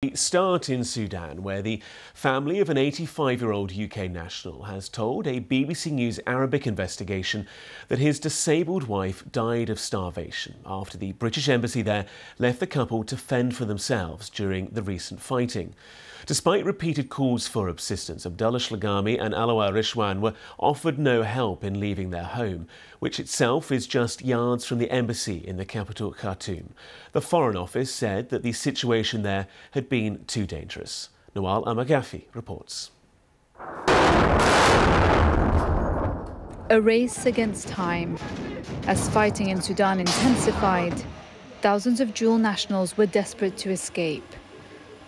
We start in Sudan, where the family of an 85 year old UK national has told a BBC News Arabic investigation that his disabled wife died of starvation after the British Embassy there left the couple to fend for themselves during the recent fighting. Despite repeated calls for assistance, Abdullah Shlagami and Alawa Rishwan were offered no help in leaving their home, which itself is just yards from the embassy in the capital Khartoum. The Foreign Office said that the situation there had been too dangerous. Nawal Al-Maghafi reports. A race against time. As fighting in Sudan intensified, thousands of dual nationals were desperate to escape.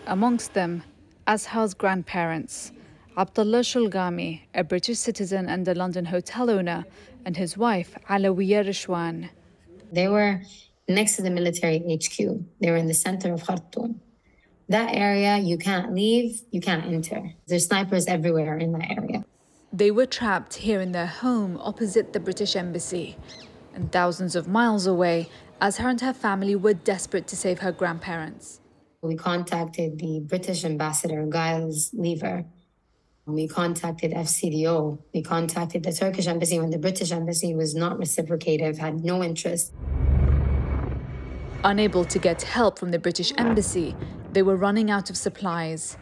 Amongst them, Azhar's grandparents, Abdullah Shulgami, a British citizen and a London hotel owner, and his wife, Alawiya Rishwan. They were next to the military HQ. They were in the center of Khartoum. That area, you can't leave, you can't enter. There's snipers everywhere in that area. They were trapped here in their home opposite the British Embassy. And thousands of miles away, Azhar and her family were desperate to save her grandparents. We contacted the British ambassador, Giles Lever. We contacted FCDO. We contacted the Turkish embassy when the British embassy was not reciprocative, had no interest. Unable to get help from the British embassy, they were running out of supplies.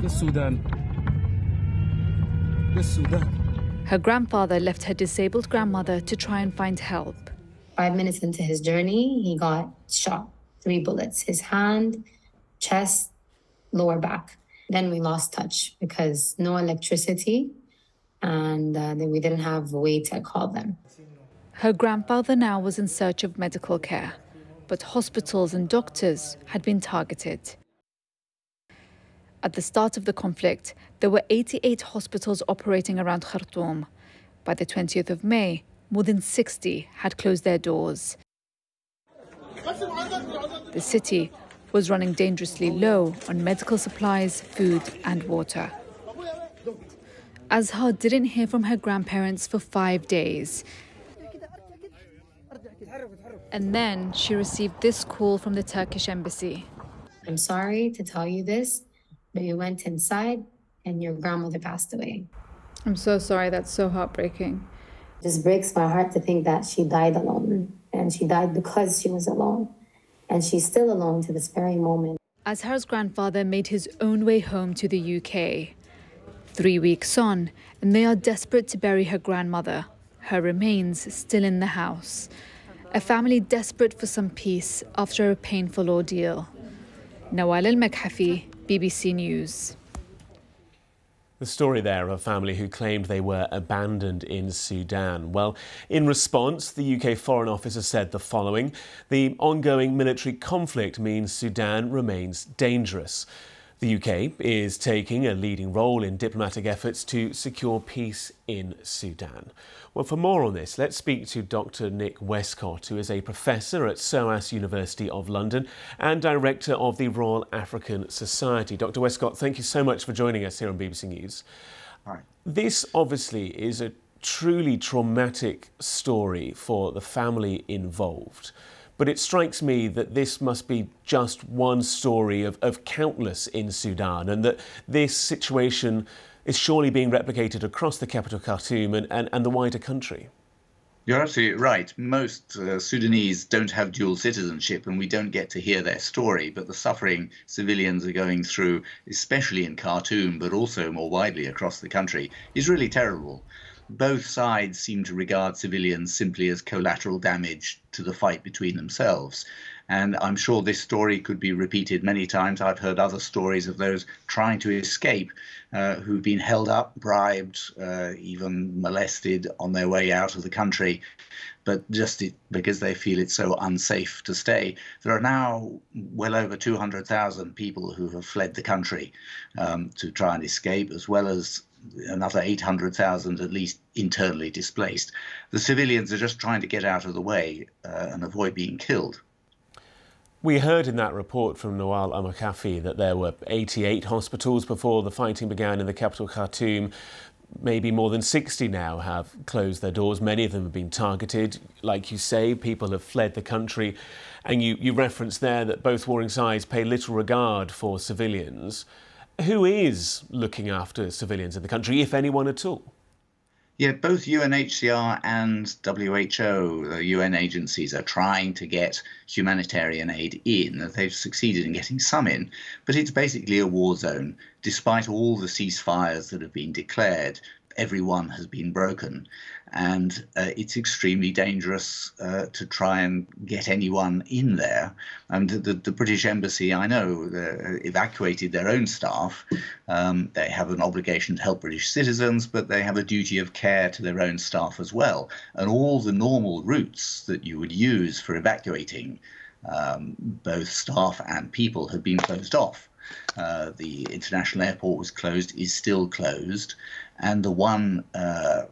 The Sudan. The Sudan. Her grandfather left her disabled grandmother to try and find help. Five minutes into his journey, he got shot three bullets his hand, chest, lower back. Then we lost touch because no electricity and uh, we didn't have a way to call them. Her grandfather now was in search of medical care, but hospitals and doctors had been targeted. At the start of the conflict, there were 88 hospitals operating around Khartoum. By the 20th of May, more than 60 had closed their doors. The city was running dangerously low on medical supplies, food, and water. Azhar didn't hear from her grandparents for five days. And then she received this call from the Turkish embassy. I'm sorry to tell you this, but you went inside and your grandmother passed away. I'm so sorry. That's so heartbreaking. It just breaks my heart to think that she died alone. And she died because she was alone and she's still alone to this very moment. As Azhar's grandfather made his own way home to the UK. Three weeks on, and they are desperate to bury her grandmother, her remains still in the house. A family desperate for some peace after a painful ordeal. Nawal Al Maghafi, BBC News. The story there of a family who claimed they were abandoned in Sudan. Well, in response, the UK Foreign Office has said the following The ongoing military conflict means Sudan remains dangerous. The UK is taking a leading role in diplomatic efforts to secure peace in Sudan. Well, for more on this, let's speak to Dr. Nick Westcott, who is a professor at SOAS University of London and director of the Royal African Society. Dr. Westcott, thank you so much for joining us here on BBC News. Hi. This obviously is a truly traumatic story for the family involved. But it strikes me that this must be just one story of, of countless in Sudan, and that this situation is surely being replicated across the capital Khartoum and, and, and the wider country. You're absolutely right. Most uh, Sudanese don't have dual citizenship, and we don't get to hear their story. But the suffering civilians are going through, especially in Khartoum, but also more widely across the country, is really terrible both sides seem to regard civilians simply as collateral damage to the fight between themselves. And I'm sure this story could be repeated many times. I've heard other stories of those trying to escape uh, who've been held up, bribed, uh, even molested on their way out of the country. But just because they feel it's so unsafe to stay, there are now well over 200,000 people who have fled the country um, to try and escape, as well as another 800,000 at least internally displaced. The civilians are just trying to get out of the way uh, and avoid being killed. We heard in that report from Nawal Al-Maghafi that there were 88 hospitals before the fighting began in the capital Khartoum. maybe more than 60 now have closed their doors. Many of them have been targeted. Like you say, people have fled the country. And you, you referenced there that both warring sides pay little regard for civilians. Who is looking after civilians in the country, if anyone at all? Yeah, both UNHCR and WHO, the UN agencies, are trying to get humanitarian aid in. They've succeeded in getting some in, but it's basically a war zone. Despite all the ceasefires that have been declared, everyone has been broken. And uh, it's extremely dangerous uh, to try and get anyone in there. And the, the British Embassy, I know, uh, evacuated their own staff. Um, they have an obligation to help British citizens, but they have a duty of care to their own staff as well. And all the normal routes that you would use for evacuating um, both staff and people have been closed off. Uh, the international airport was closed, is still closed, and the one uh,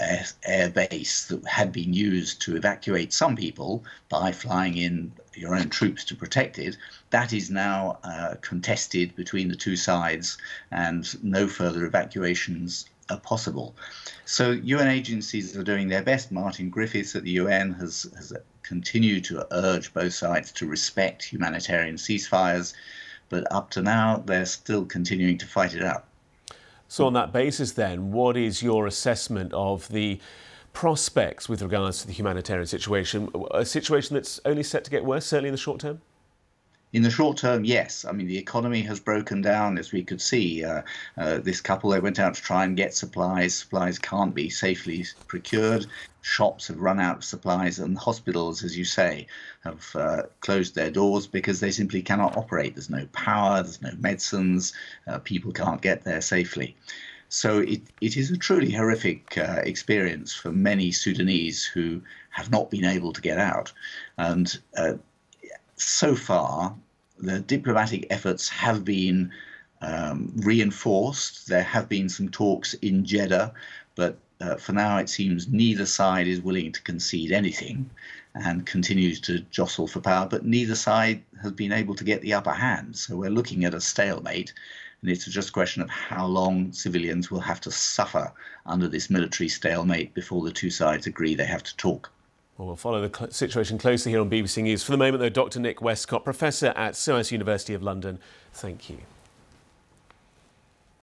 air, air, base that had been used to evacuate some people by flying in your own troops to protect it, that is now uh, contested between the two sides, and no further evacuations are possible. So UN agencies are doing their best. Martin Griffiths at the UN has, has continued to urge both sides to respect humanitarian ceasefires but up to now, they're still continuing to fight it out. So, on that basis, then, what is your assessment of the prospects with regards to the humanitarian situation? A situation that's only set to get worse, certainly in the short term? In the short term, yes. I mean, the economy has broken down, as we could see. Uh, uh, this couple, they went out to try and get supplies. Supplies can't be safely procured. Shops have run out of supplies, and hospitals, as you say, have uh, closed their doors because they simply cannot operate. There's no power, there's no medicines, uh, people can't get there safely. So it, it is a truly horrific uh, experience for many Sudanese who have not been able to get out. And uh, so far, the diplomatic efforts have been um, reinforced. There have been some talks in Jeddah, but uh, for now it seems neither side is willing to concede anything and continues to jostle for power, but neither side has been able to get the upper hand. So we're looking at a stalemate, and it's just a question of how long civilians will have to suffer under this military stalemate before the two sides agree they have to talk. Well, we'll follow the situation closely here on BBC News. For the moment, though, Dr. Nick Westcott, Professor at SOAS University of London, thank you.